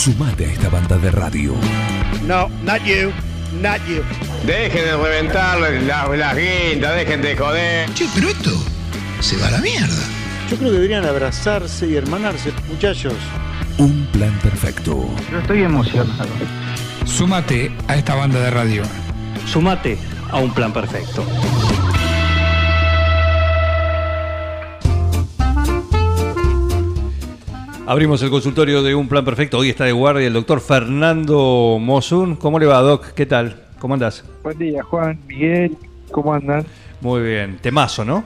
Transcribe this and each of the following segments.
Sumate a esta banda de radio. No, not you, not you. Dejen de reventar las, las guindas, dejen de joder. Che, pero esto se va a la mierda. Yo creo que deberían abrazarse y hermanarse, muchachos. Un plan perfecto. Yo estoy emocionado. Súmate a esta banda de radio. Sumate a un plan perfecto. Abrimos el consultorio de Un Plan Perfecto. Hoy está de guardia el doctor Fernando Mosun. ¿Cómo le va, Doc? ¿Qué tal? ¿Cómo andás? Buen día, Juan, Miguel, ¿cómo andan? Muy bien. Temazo, ¿no?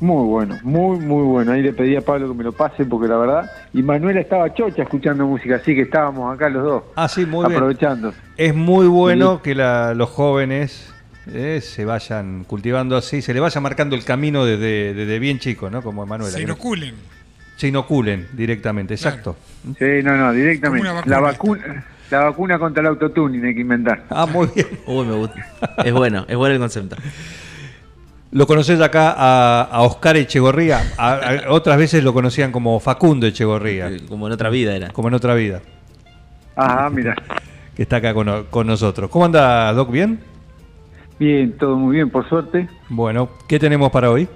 Muy bueno, muy, muy bueno. Ahí le pedí a Pablo que me lo pase porque la verdad. Y Manuela estaba chocha escuchando música, así que estábamos acá los dos. Ah, sí, muy bien. aprovechando. Es muy bueno que la- los jóvenes eh, se vayan cultivando así, se le vaya marcando el camino desde, desde bien chico, ¿no? Como Manuela. Se inoculen. Se inoculen directamente, exacto. Sí, no, no, directamente. La vacuna. vacuna, la vacuna contra el autotuning hay que inventar. Ah, muy bien. Uy, me gusta. Es bueno, es bueno el concepto. Lo conoces acá a, a Oscar Echegorría. A- a- otras veces lo conocían como Facundo Echegorría, Como en otra vida era. como en otra vida, Ah, mira. que está acá con, con nosotros. ¿Cómo anda, Doc? ¿Bien? Bien, todo muy bien, por suerte. Bueno, ¿qué tenemos para hoy?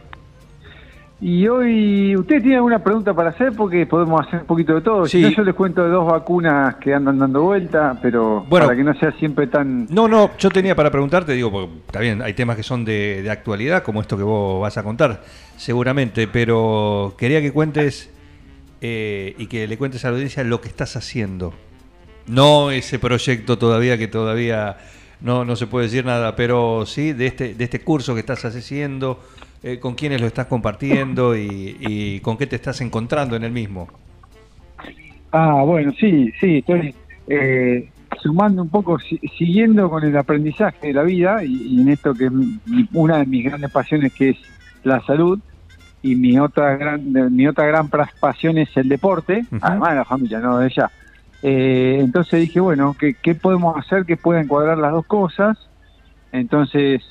Y hoy, ¿usted tiene alguna pregunta para hacer? Porque podemos hacer un poquito de todo. Sí. Si no, yo les cuento de dos vacunas que andan dando vuelta, pero Bueno. para que no sea siempre tan... No, no, yo tenía para preguntarte, digo, porque está bien, hay temas que son de, de actualidad, como esto que vos vas a contar, seguramente, pero quería que cuentes eh, y que le cuentes a la audiencia lo que estás haciendo. No ese proyecto todavía que todavía no, no se puede decir nada, pero sí de este, de este curso que estás haciendo, eh, con quiénes lo estás compartiendo y, y con qué te estás encontrando en el mismo. Ah, bueno, sí, sí, estoy eh, sumando un poco, si- siguiendo con el aprendizaje de la vida y, y en esto que es una de mis grandes pasiones que es la salud y mi otra gran mi otra gran pasión es el deporte, además de la familia, no de ella. Eh, entonces dije, bueno, ¿qué, ¿qué podemos hacer que pueda encuadrar las dos cosas? Entonces,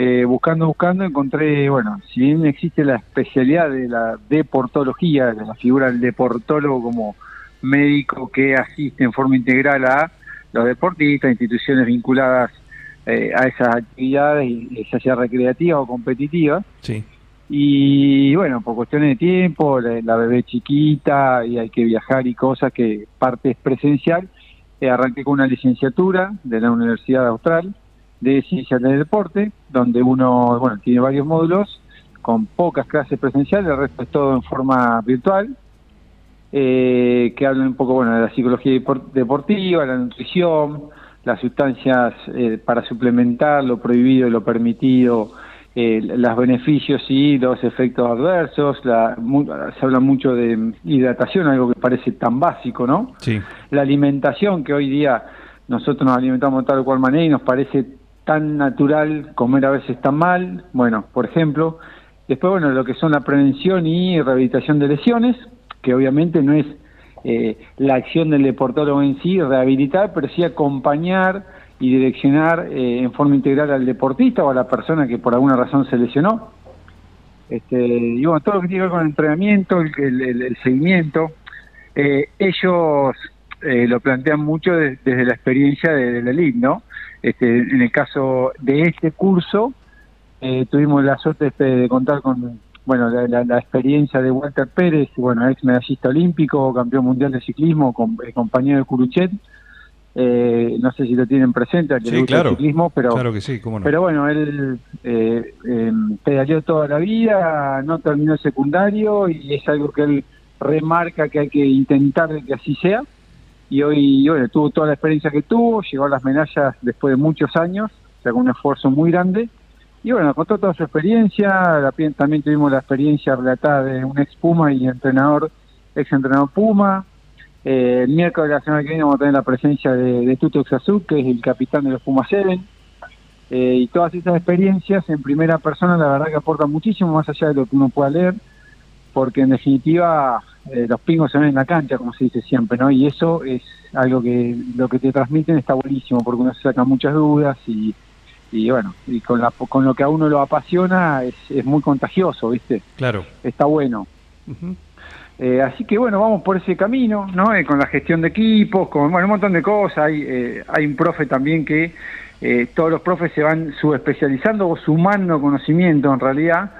eh, buscando, buscando, encontré, bueno, si bien existe la especialidad de la deportología, de la figura del deportólogo como médico que asiste en forma integral a los deportistas, instituciones vinculadas eh, a esas actividades, ya sea recreativas o competitivas. Sí. Y bueno, por cuestiones de tiempo, la, la bebé chiquita y hay que viajar y cosas que parte es presencial, eh, arranqué con una licenciatura de la Universidad Austral de Ciencias del Deporte, donde uno, bueno, tiene varios módulos con pocas clases presenciales, el resto es todo en forma virtual, eh, que hablan un poco, bueno, de la psicología depor- deportiva, la nutrición, las sustancias eh, para suplementar lo prohibido y lo permitido, eh, los beneficios y los efectos adversos, la, mu- se habla mucho de hidratación, algo que parece tan básico, ¿no? Sí. La alimentación, que hoy día nosotros nos alimentamos de tal o cual manera y nos parece tan natural comer a veces tan mal, bueno, por ejemplo. Después, bueno, lo que son la prevención y rehabilitación de lesiones, que obviamente no es eh, la acción del deportólogo en sí, rehabilitar, pero sí acompañar y direccionar eh, en forma integral al deportista o a la persona que por alguna razón se lesionó. Este, y bueno, todo lo que tiene que ver con el entrenamiento, el, el- el- seguimiento. Eh, ellos eh, lo plantean mucho de- desde la experiencia de, de la elite, ¿no? Este, en el caso de este curso, eh, tuvimos la suerte de, de contar con bueno la, la- la experiencia de Walter Pérez, bueno, ex medallista olímpico, campeón mundial de ciclismo, con, eh, compañero de Curuchet. Eh, no sé si lo tienen presente, al que Sí, le gusta claro. el ciclismo, pero Claro que sí, cómo no. pero bueno, él eh, pedaleó toda la vida, no terminó el secundario y es algo que él remarca que hay que intentar que así sea. Y hoy, tuvo toda la experiencia que tuvo, llegó a las medallas después de muchos años, o sea, con un esfuerzo muy grande. Y bueno, contó toda su experiencia, la- también tuvimos la experiencia relatada de un ex Puma y entrenador, ex entrenador Puma. Eh, el miércoles de la semana que viene vamos a tener la presencia de, de Tuto Xazú, que es el capitán de los Puma Seven. Eh, y todas esas experiencias en primera persona, la verdad que aportan muchísimo más allá de lo que uno pueda leer, porque en definitiva eh, los pingos se ven en la cancha, como se dice siempre, ¿no? Y eso es algo que lo que te transmiten está buenísimo, porque uno se saca muchas dudas y, y bueno, y con, la, con lo que a uno lo apasiona es, es muy contagioso, ¿viste? Claro. Está bueno. Eh, así que bueno, vamos por ese camino, ¿no? Eh, con la gestión de equipos, con bueno, un montón de cosas. Hay, eh, hay un profe también que todos los profes se van subespecializando o sumando conocimiento en realidad,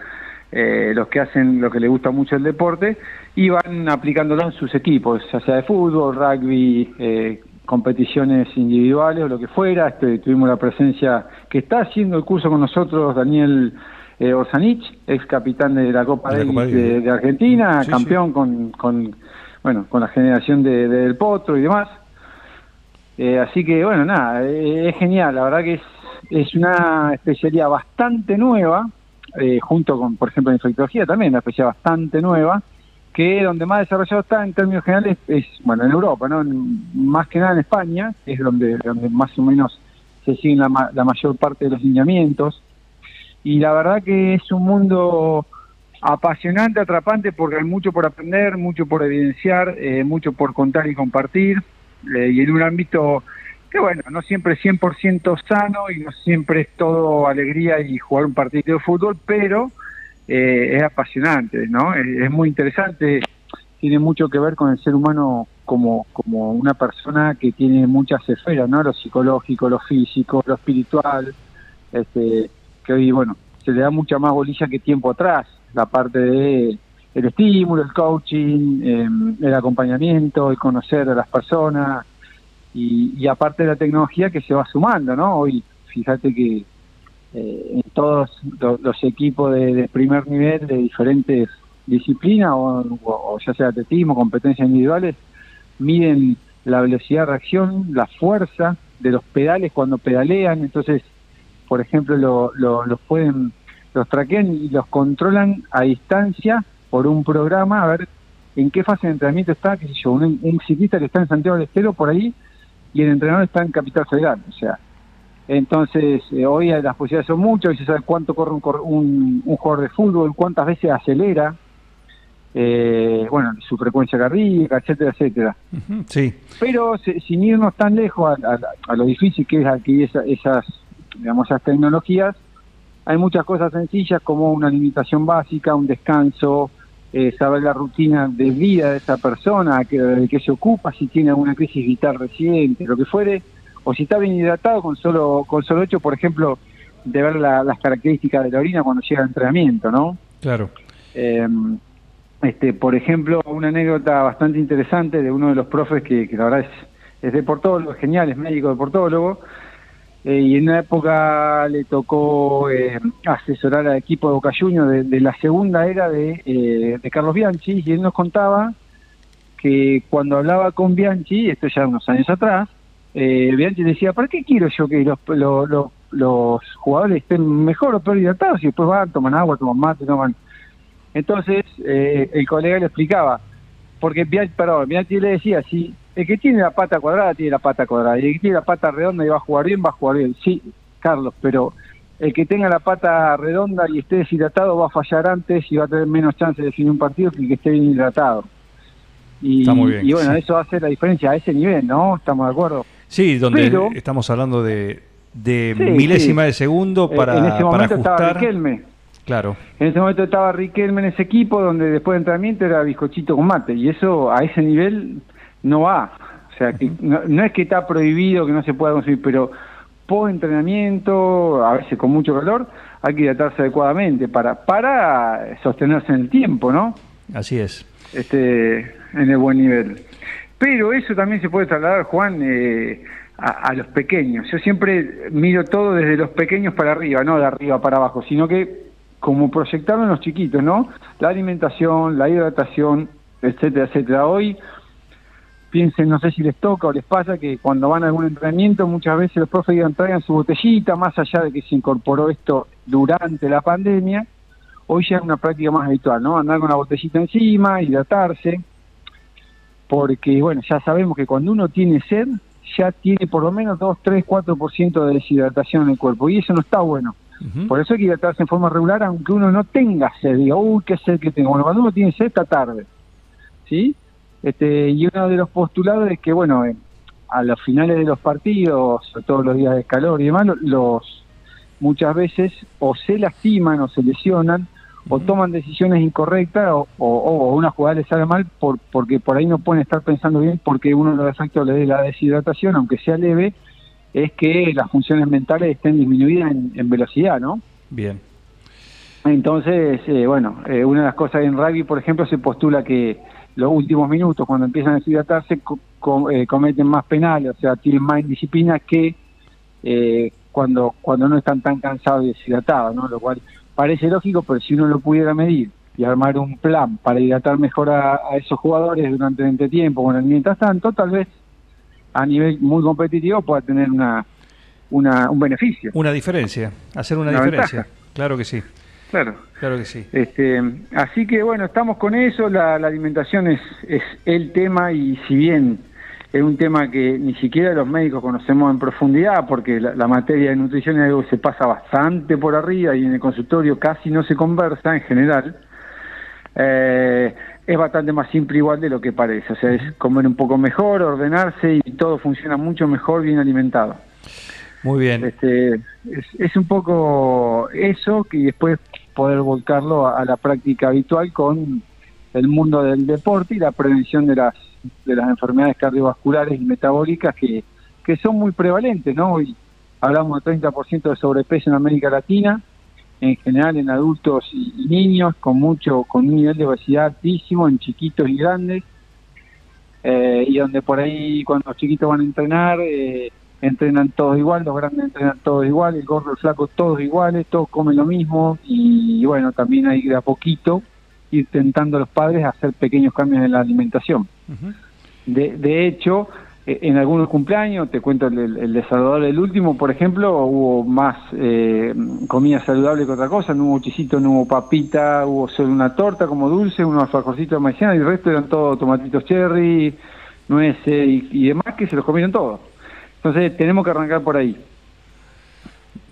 los que hacen lo que les gusta mucho el deporte, y van aplicándolo en sus equipos, ya sea de fútbol, rugby, eh, competiciones individuales o lo que fuera. Este, tuvimos la presencia que está haciendo el curso con nosotros Daniel eh, Orzanich, ex capitán de la Copa, De la Copa de, Argentina, Sí, campeón Con, con bueno con la generación de, de Del Potro y demás. Eh, así que bueno, nada, eh, es genial, la verdad que es, es una especialidad bastante nueva, eh, junto con, por ejemplo, la infectología también, una especialidad bastante nueva, que donde más desarrollado está en términos generales es, bueno, en Europa, ¿no? Más que nada en España, es donde, donde más o menos se siguen la, la mayor parte de los lineamientos. Y la verdad que es un mundo apasionante, atrapante, porque hay mucho por aprender, mucho por evidenciar, eh, mucho por contar y compartir, eh, y en un ámbito que, bueno, no siempre es 100% sano y no siempre es todo alegría y jugar un partido de fútbol, pero eh, es apasionante, ¿no? Es, muy interesante, tiene mucho que ver con el ser humano como, como una persona que tiene muchas esferas, ¿no? Lo psicológico, lo físico, lo espiritual, este, que hoy, bueno, se le da mucha más bolilla que tiempo atrás, la parte de el estímulo, el coaching, eh, el acompañamiento, el conocer a las personas y, y aparte de la tecnología que se va sumando, ¿no? Hoy, fíjate que eh, en todos lo- los equipos de, de primer nivel de diferentes disciplinas, o, ya sea atletismo, competencias individuales, miden la velocidad de reacción, la fuerza de los pedales cuando pedalean, entonces, por ejemplo, lo- lo- los pueden, los traquean y los controlan a distancia por un programa, a ver en qué fase de entrenamiento está, qué sé yo, un, un ciclista que está en Santiago del Estero por ahí y el entrenador está en Capital Federal, o sea, entonces, eh, hoy las posibilidades son muchas, hoy se sabe cuánto corre un, un, un jugador de fútbol, cuántas veces acelera, eh, bueno, su frecuencia cardíaca, etcétera, etcétera. Sí, Pero se- sin irnos tan lejos a, a- a lo difícil que es aquí esa- esas, digamos, esas tecnologías, hay muchas cosas sencillas como una limitación básica, un descanso, eh, saber la rutina de vida de esa persona, que, de qué se ocupa, si tiene alguna crisis vital reciente, lo que fuere, o si está bien hidratado con solo con solo hecho, por ejemplo, de ver la- las características de la orina cuando llega al entrenamiento, ¿no? claro. Eh, este, por ejemplo, una anécdota bastante interesante de uno de los profes que, que la verdad es, es deportólogo, es genial, es médico deportólogo, eh, y en una época le tocó eh, asesorar al equipo de Boca Juniors de, de la segunda era de, eh, de Carlos Bianchi, y él nos contaba que cuando hablaba con Bianchi, esto ya unos años atrás, eh, Bianchi decía, ¿para qué quiero yo que los, los, los, los jugadores estén mejor o peor hidratados y después van, toman agua, toman mate, toman... Entonces, eh, el colega le explicaba, porque Bianchi, perdón, Bianchi le decía, si el que tiene la pata cuadrada tiene la pata cuadrada, y el que tiene la pata redonda y va a jugar bien, va a jugar bien. Sí, Carlos, pero el que tenga la pata redonda y esté deshidratado va a fallar antes y va a tener menos chance de definir un partido que el que esté bien hidratado. Y, Está muy bien, y bueno, sí. eso hace la diferencia a ese nivel, ¿no? Estamos de acuerdo. Sí, donde Pero- estamos hablando de, de Sí, milésima sí. de segundo Eh, para, en ese para momento estaba ajustar. Riquelme. Claro, En ese momento estaba Riquelme en ese equipo donde después de entrenamiento era bizcochito con mate y eso a ese nivel no va. O sea, que no, no es que está prohibido que no se pueda consumir, pero post entrenamiento, a veces con mucho calor, hay que hidratarse adecuadamente para para sostenerse en el tiempo, ¿no? así es. este, en el buen nivel. Pero eso también se puede trasladar, Juan, eh, a, los pequeños. Yo siempre miro todo desde los pequeños para arriba, no de arriba para abajo, sino que como proyectarlo en los chiquitos, ¿no? La alimentación, la hidratación, etcétera, etcétera. Hoy piensen, no sé si les toca o les pasa que cuando van a algún entrenamiento muchas veces los profes digan traigan su botellita, más allá de que se incorporó esto durante la pandemia, hoy ya es una práctica más habitual, ¿no? Andar con la botellita encima, hidratarse, porque, bueno, ya sabemos que cuando uno tiene sed, ya tiene por lo menos 2, 3, 4% de deshidratación en el cuerpo, y eso no está bueno. Por eso hay que hidratarse en forma regular, aunque uno no tenga sed, diga, uy, qué sed que tengo. Bueno, cuando uno tiene sed, está tarde, ¿sí? Este, y uno de los postulados es que, bueno, eh, a los finales de los partidos, sobre todo los días de calor y demás, lo- los muchas veces o se lastiman o se lesionan o toman decisiones incorrectas o, o- o una jugada les sale mal por, porque por ahí no pueden estar pensando bien porque uno de los efectos de la deshidratación, aunque sea leve, es que las funciones mentales estén disminuidas en, en velocidad, ¿no? Bien. Entonces, eh, bueno, eh, una de las cosas en rugby, por ejemplo, se postula que los últimos minutos, cuando empiezan a deshidratarse, co- co- eh, cometen más penales, o sea, tienen más indisciplina que eh, cuando, cuando no están tan cansados y deshidratados, ¿no? Lo cual parece lógico, pero si uno lo pudiera medir y armar un plan para hidratar mejor a, a esos jugadores durante este tiempo, bueno, mientras tanto, tal vez a nivel muy competitivo pueda tener una, una un beneficio. Una diferencia, hacer una, Una diferencia. ventaja. Claro que sí, Claro. claro que sí. Este, así que bueno, estamos con eso, la, la alimentación es, es el tema y si bien es un tema que ni siquiera los médicos conocemos en profundidad porque la, la materia de nutrición es algo que se pasa bastante por arriba y en el consultorio casi no se conversa en general, eh, es bastante más simple igual de lo que parece, o sea, es comer un poco mejor, ordenarse y todo funciona mucho mejor bien alimentado. Muy bien. Este, es, es un poco eso que después poder volcarlo a, a la práctica habitual con el mundo del deporte y la prevención de las de las enfermedades cardiovasculares y metabólicas que, que son muy prevalentes, ¿no? Hoy hablamos de 30% de sobrepeso en América Latina, en general en adultos y, y niños con mucho con un nivel de obesidad altísimo en chiquitos y grandes eh, y donde por ahí cuando los chiquitos van a entrenar eh, entrenan todos igual, los grandes entrenan todos igual, el gordo, el flaco, todos iguales, todos comen lo mismo y bueno, también hay de a poquito ir tentando los padres a hacer pequeños cambios en la alimentación. De, de hecho, eh, en algunos cumpleaños, te cuento el, el, el de Salvador, el último, por ejemplo, hubo más eh, comida saludable que otra cosa, no hubo chisito, no hubo papita, hubo solo una torta como dulce, unos alfajorcitos de maicena y el resto eran todos tomatitos cherry, nueces y, y demás que se los comieron todos. Entonces tenemos que arrancar por ahí.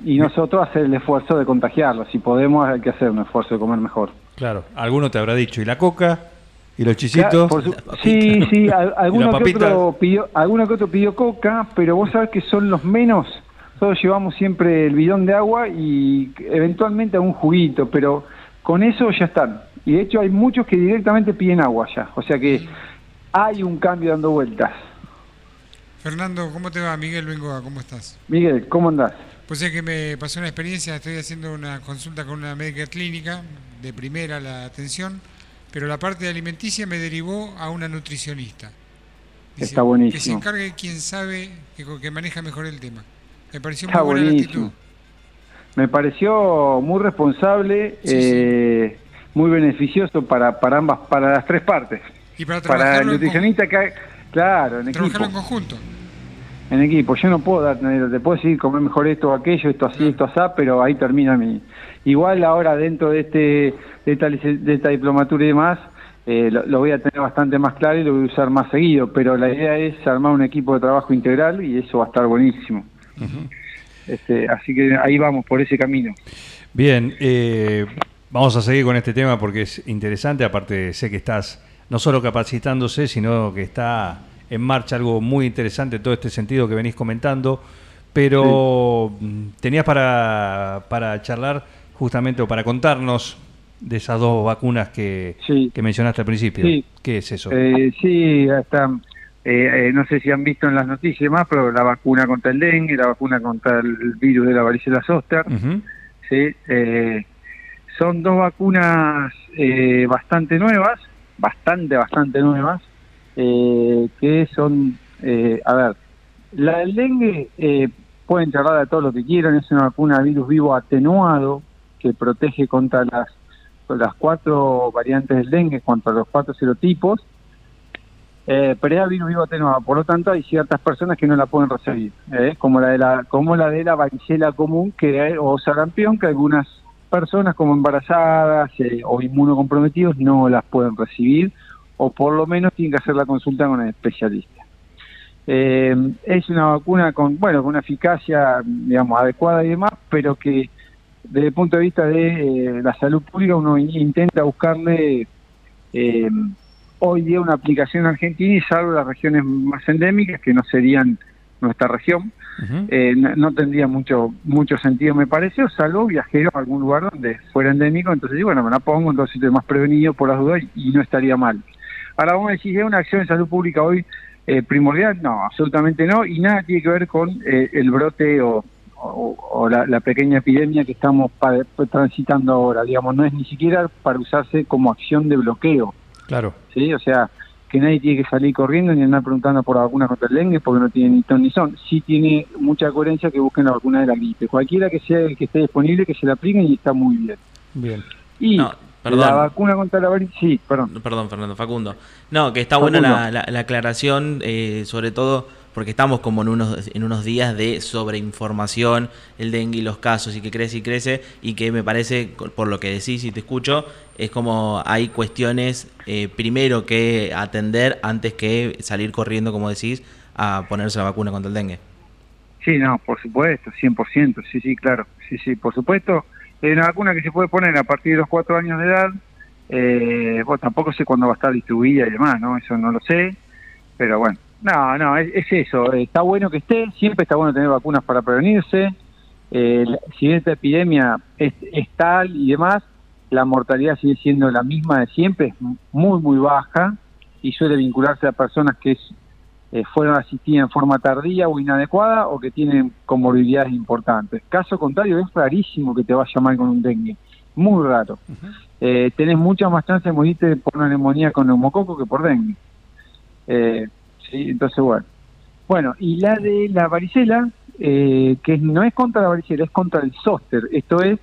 Y nosotros hacer el esfuerzo de contagiarlos. Si podemos, hay que hacer un esfuerzo de comer mejor. Claro, alguno te habrá dicho, ¿y la coca? ¿Y los chisitos? su- sí, sí, al- alguno que, otro pidió, alguno que otro pidió coca, pero vos sabés que son los menos. Todos llevamos siempre el bidón de agua y eventualmente un juguito, pero con eso ya están. Y de hecho hay muchos que directamente piden agua ya. O sea que hay un cambio dando vueltas. Fernando, ¿cómo te va? Miguel Bengoa, ¿cómo estás? Miguel, ¿cómo andás? Pues es que me pasó una experiencia, estoy haciendo una consulta con una médica clínica, de primera la atención, pero la parte alimenticia me derivó a una nutricionista. Está buenísimo. Que se encargue quien sabe, que, que maneja mejor el tema. Me pareció Está muy buena la actitud. Me pareció muy responsable, Sí, sí. eh, muy beneficioso para, para ambas, para las tres partes. Y para Para el en, nutricionista que, claro, en equipo. en conjunto. En equipo. Yo no puedo dar, te puedo decir comer mejor esto o aquello, esto así, esto así, pero ahí termina mi. Igual ahora dentro de este de esta, de esta diplomatura y demás, eh, lo, lo voy a tener bastante más claro y lo voy a usar más seguido, pero la idea es armar un equipo de trabajo integral y eso va a estar buenísimo. este, así que ahí vamos por ese camino. Bien, eh, vamos a seguir con este tema porque es interesante. Aparte, sé que estás no solo capacitándose, sino que está en marcha algo muy interesante en todo este sentido que venís comentando. Pero mm, tenías para, para charlar justamente o para contarnos de esas dos vacunas que, Sí. que mencionaste al principio. Sí. ¿Qué es eso? Eh, sí, hasta, eh, eh, no sé si han visto en las noticias y demás, pero la vacuna contra el dengue, la vacuna contra el virus de la varicela zoster. ¿sí? Eh, son dos vacunas eh, bastante nuevas, bastante, bastante nuevas, eh, que son, eh, a ver, la del dengue eh, pueden charlar de todo lo que quieran, es una vacuna virus vivo atenuado que protege contra las, las cuatro variantes del dengue, contra los cuatro serotipos, eh, pero es virus vivo atenuado, por lo tanto hay ciertas personas que no la pueden recibir, ¿eh? como la de la como la de la varicela común que o sarampión que algunas personas como embarazadas eh, o inmunocomprometidos no las pueden recibir o por lo menos tienen que hacer la consulta con el especialista. Eh, es una vacuna con bueno con una eficacia digamos adecuada y demás, pero que desde el punto de vista de eh, la salud pública uno in- intenta buscarle eh, hoy día una aplicación en Argentina y salvo las regiones más endémicas que no serían nuestra región, eh, no, no tendría mucho mucho sentido, me parece, o salvo viajero a algún lugar donde fuera endémico, entonces bueno, me la pongo, entonces estoy más prevenido por las dudas y, y no estaría mal. Ahora vamos a decir, ¿es una acción de salud pública hoy eh, primordial? No, absolutamente no, y nada tiene que ver con eh, el brote o, o- o la, la pequeña epidemia que estamos pa- transitando ahora, digamos, no es ni siquiera para usarse como acción de bloqueo. Claro. ¿sí? O sea, que nadie tiene que salir corriendo ni andar preguntando por la vacuna contra el dengue porque no tiene ni ton ni son. Sí tiene mucha coherencia que busquen la vacuna de la gripe. Cualquiera que sea el que esté disponible, que se la apliquen y está muy bien. Bien. Y No, perdón. la vacuna contra la varicela, sí, perdón. Perdón, Fernando, Facundo. No, que está buena la, la- la aclaración, eh, sobre todo porque estamos como en unos, en unos días de sobreinformación, el dengue y los casos, y que crece y crece, y que me parece, por lo que decís y te escucho, es como hay cuestiones eh, primero que atender antes que salir corriendo, como decís, a ponerse la vacuna contra el dengue. Sí, no, por supuesto, 100%, sí, sí, claro, sí, sí, por supuesto. Una vacuna que se puede poner a partir de los cuatro años de edad. Eh, tampoco sé cuándo va a estar distribuida y demás, ¿no? Eso no lo sé, pero bueno. No, no, es, es eso. eh, Está bueno que esté, siempre está bueno tener vacunas para prevenirse. Eh, si esta epidemia es, es tal y demás, la mortalidad sigue siendo la misma de siempre, es muy, muy baja y suele vincularse a personas que es, eh, fueron asistidas en forma tardía o inadecuada o que tienen comorbilidades importantes. Caso contrario, es rarísimo que te vaya mal con un dengue, muy raro. Eh, tenés mucha más chance de morirte por una neumonía con neumococo que por dengue. Eh, sí, entonces bueno. Bueno, y la de la varicela, eh, que no es contra la varicela, es contra el zóster. Esto es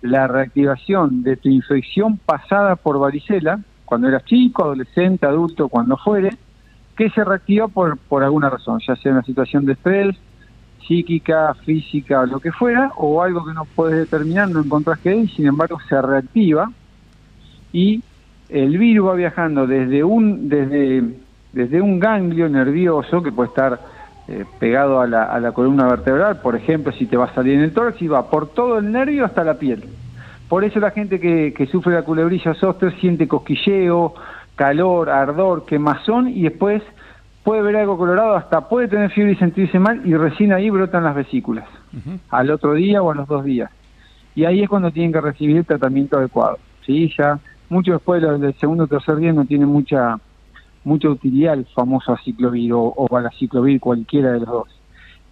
la reactivación de tu infección pasada por varicela, cuando eras chico, adolescente, adulto, cuando fuere, que se reactiva por, por alguna razón, ya sea una situación de estrés, psíquica, física, lo que fuera, o algo que no puedes determinar, no encontrás qué es, sin embargo se reactiva y el virus va viajando desde un desde desde un ganglio nervioso que puede estar eh, pegado a la, a la columna vertebral, por ejemplo, si te va a salir en el tórax y va por todo el nervio hasta la piel. Por eso la gente que, que sufre la culebrilla zóster siente cosquilleo, calor, ardor, quemazón y después puede ver algo colorado, hasta puede tener fiebre y sentirse mal y recién ahí brotan las vesículas, al otro día o a los dos días. Y ahí es cuando tienen que recibir el tratamiento adecuado. ¿sí? Ya mucho después del del segundo o tercer día no tiene mucha mucha utilidad el famoso aciclovir o, o valaciclovir, cualquiera de los dos.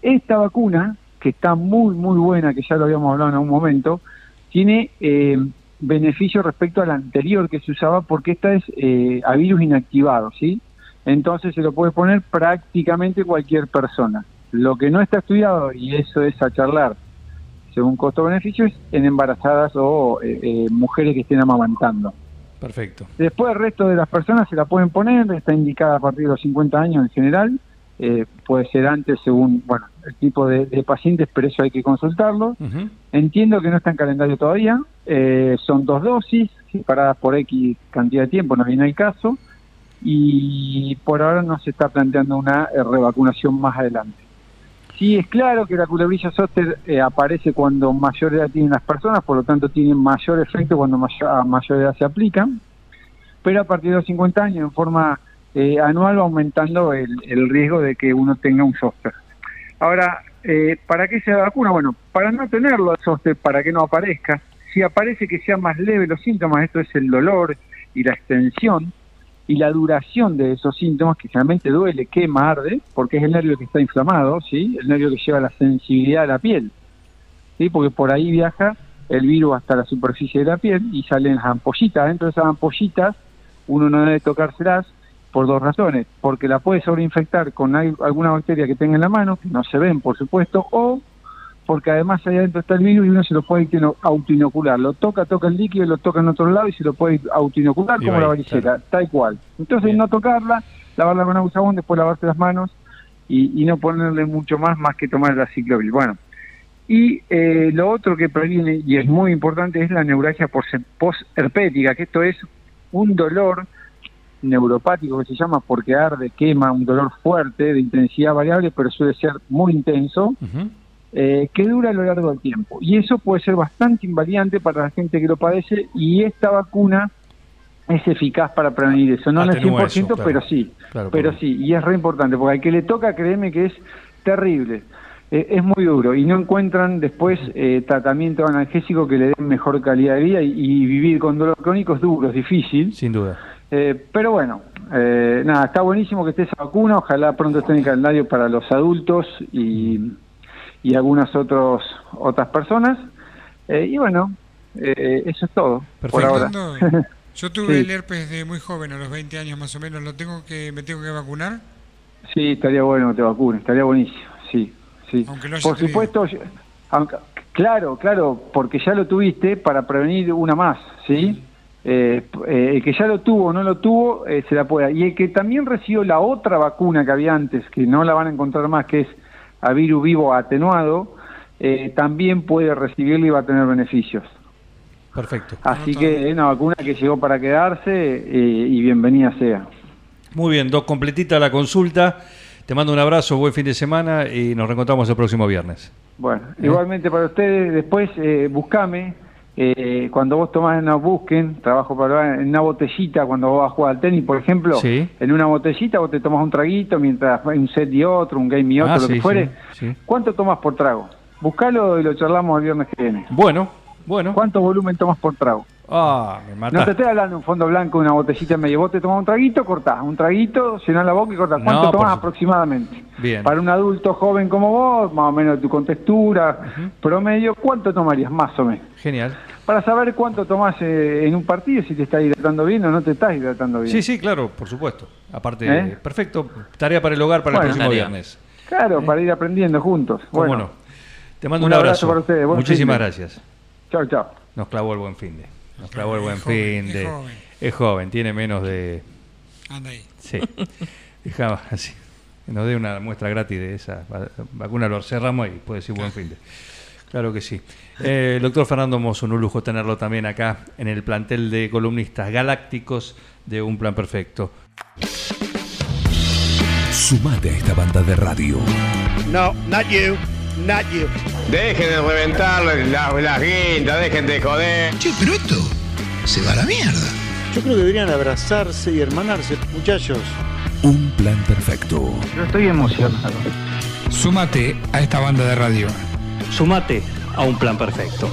Esta vacuna, que está muy, muy buena, que ya lo habíamos hablado en algún momento, tiene eh, beneficio respecto a la anterior que se usaba porque esta es eh, a virus inactivado, ¿sí? Entonces se lo puede poner prácticamente cualquier persona. Lo que no está estudiado, y eso es a charlar, según costo-beneficio, es en embarazadas o eh, eh, mujeres que estén amamantando. Perfecto. Después el resto de las personas se la pueden poner, está indicada a partir de los 50 años en general, eh, puede ser antes según bueno el tipo de, de pacientes, pero eso hay que consultarlo. Entiendo que no está en calendario todavía, eh, son dos dosis, separadas por X cantidad de tiempo, no viene el caso, y por ahora no se está planteando una eh, revacunación más adelante. Sí es claro que la culebrilla zóster eh, aparece cuando mayor edad tienen las personas, por lo tanto tiene mayor efecto cuando mayor, a mayor edad se aplican, pero a partir de los 50 años en forma eh, anual va aumentando el, el riesgo de que uno tenga un zóster. Ahora, eh, ¿para qué se vacuna? Bueno, para no tenerlo el zóster, para que no aparezca. Si aparece que sea más leve los síntomas, esto es el dolor y la extensión y la duración de esos síntomas, que generalmente duele, quema, arde, porque es el nervio que está inflamado, ¿sí? El nervio que lleva la sensibilidad a la piel, ¿sí? Porque por ahí viaja el virus hasta la superficie de la piel y salen las ampollitas. Dentro de esas ampollitas uno no debe tocárselas por dos razones, porque la puede sobreinfectar con al- alguna bacteria que tenga en la mano, que no se ven, por supuesto, o porque además ahí adentro está el virus y uno se lo puede autoino- autoinocular. Lo toca, toca el líquido, lo toca en otro lado y se lo puede autoinocular como la varicela, claro. tal cual. Entonces Bien. no tocarla, lavarla con agua y jabón, después lavarse las manos y, y no ponerle mucho más más que tomar la ciclovir. Bueno, y eh, lo otro que previene, y es muy importante, es la neuralgia pos- posherpética, que esto es un dolor neuropático que se llama porque arde, quema, un dolor fuerte, de intensidad variable, pero suele ser muy intenso, eh, que dura a lo largo del tiempo. Y eso puede ser bastante invaliante para la gente que lo padece y esta vacuna es eficaz para prevenir eso. No en el Atenúa 100%, eso, claro. pero sí. Claro, pero sí, y es re importante, porque al que le toca, créeme que es terrible. Eh, es muy duro y no encuentran después eh, tratamiento analgésico que le den mejor calidad de vida y, y vivir con dolor crónico es duro, es difícil. Sin duda. Eh, pero bueno, eh, nada, está buenísimo que esté esa vacuna, ojalá pronto esté en el calendario para los adultos y, y algunas otros, otras personas. Eh, y bueno, eh, eso es todo por ahora. Yo tuve Sí. el herpes de muy joven, a los 20 años más o menos. ¿Lo tengo que, ¿Me tengo que vacunar? Sí, estaría bueno que te vacunes, estaría buenísimo, sí, sí. Aunque lo haya Por supuesto, yo- aunque- claro, claro, porque ya lo tuviste para prevenir una más, ¿sí? Eh, eh, el que ya lo tuvo o no lo tuvo, eh, se la puede. Y el que también recibió la otra vacuna que había antes, que no la van a encontrar más, que es a virus vivo atenuado, eh, también puede recibirla y va a tener beneficios. Perfecto. Así que es una vacuna que llegó para quedarse eh, y bienvenida sea. Muy bien, dos completita la consulta. Te mando un abrazo, buen fin de semana y nos reencontramos el próximo viernes. Bueno, igualmente para ustedes, después eh, buscame, eh, cuando vos tomás una busquen, trabajo para en una botellita, cuando vos vas a jugar al tenis, por ejemplo, Sí. en una botellita vos te tomás un traguito mientras hay un set y otro, un game y otro, Ah, lo sí, que fuere. sí. ¿Cuánto tomas por trago? Buscalo y lo charlamos el viernes que viene. Bueno, bueno. ¿Cuánto volumen tomas por trago? Ah, me No te estoy hablando de un fondo blanco, una botellita medio. Vos te tomás un traguito, cortás. Un traguito, llenás la boca y cortás. ¿Cuánto No, tomás aproximadamente? Bien. Para un adulto joven como vos, más o menos tu contextura, promedio, ¿cuánto tomarías? Más o menos. Genial. Para saber cuánto tomás eh, en un partido, si te estás hidratando bien o no te estás hidratando bien. Sí, sí, claro, por supuesto. Aparte, ¿Eh? perfecto. Tarea para el hogar para Bueno. el próximo Tarea. viernes. Claro, para ir aprendiendo juntos. ¿Cómo Bueno, no? Te mando un un, abrazo para ustedes, Muchísimas fin de. gracias. chao, chao. Nos clavó el buen fin de. Nos clavó el buen Es de. joven. Es joven, tiene menos de. Anda ahí. Sí. Dejaba así. Nos dé una muestra gratis de esa va- vacuna, lo cerramos y puede decir buen fin de. Claro que sí. Eh, el doctor Fernando Mozo, un lujo tenerlo también acá en el plantel de columnistas galácticos de Un Plan Perfecto. Sumate a esta banda de radio. No, not you, not you. Dejen de reventar las las guindas, dejen de joder. Che, pero esto se va a la mierda. Yo creo que deberían abrazarse y hermanarse, muchachos. Un plan perfecto. Yo estoy emocionado. Súmate a esta banda de radio. Sumate a un plan perfecto.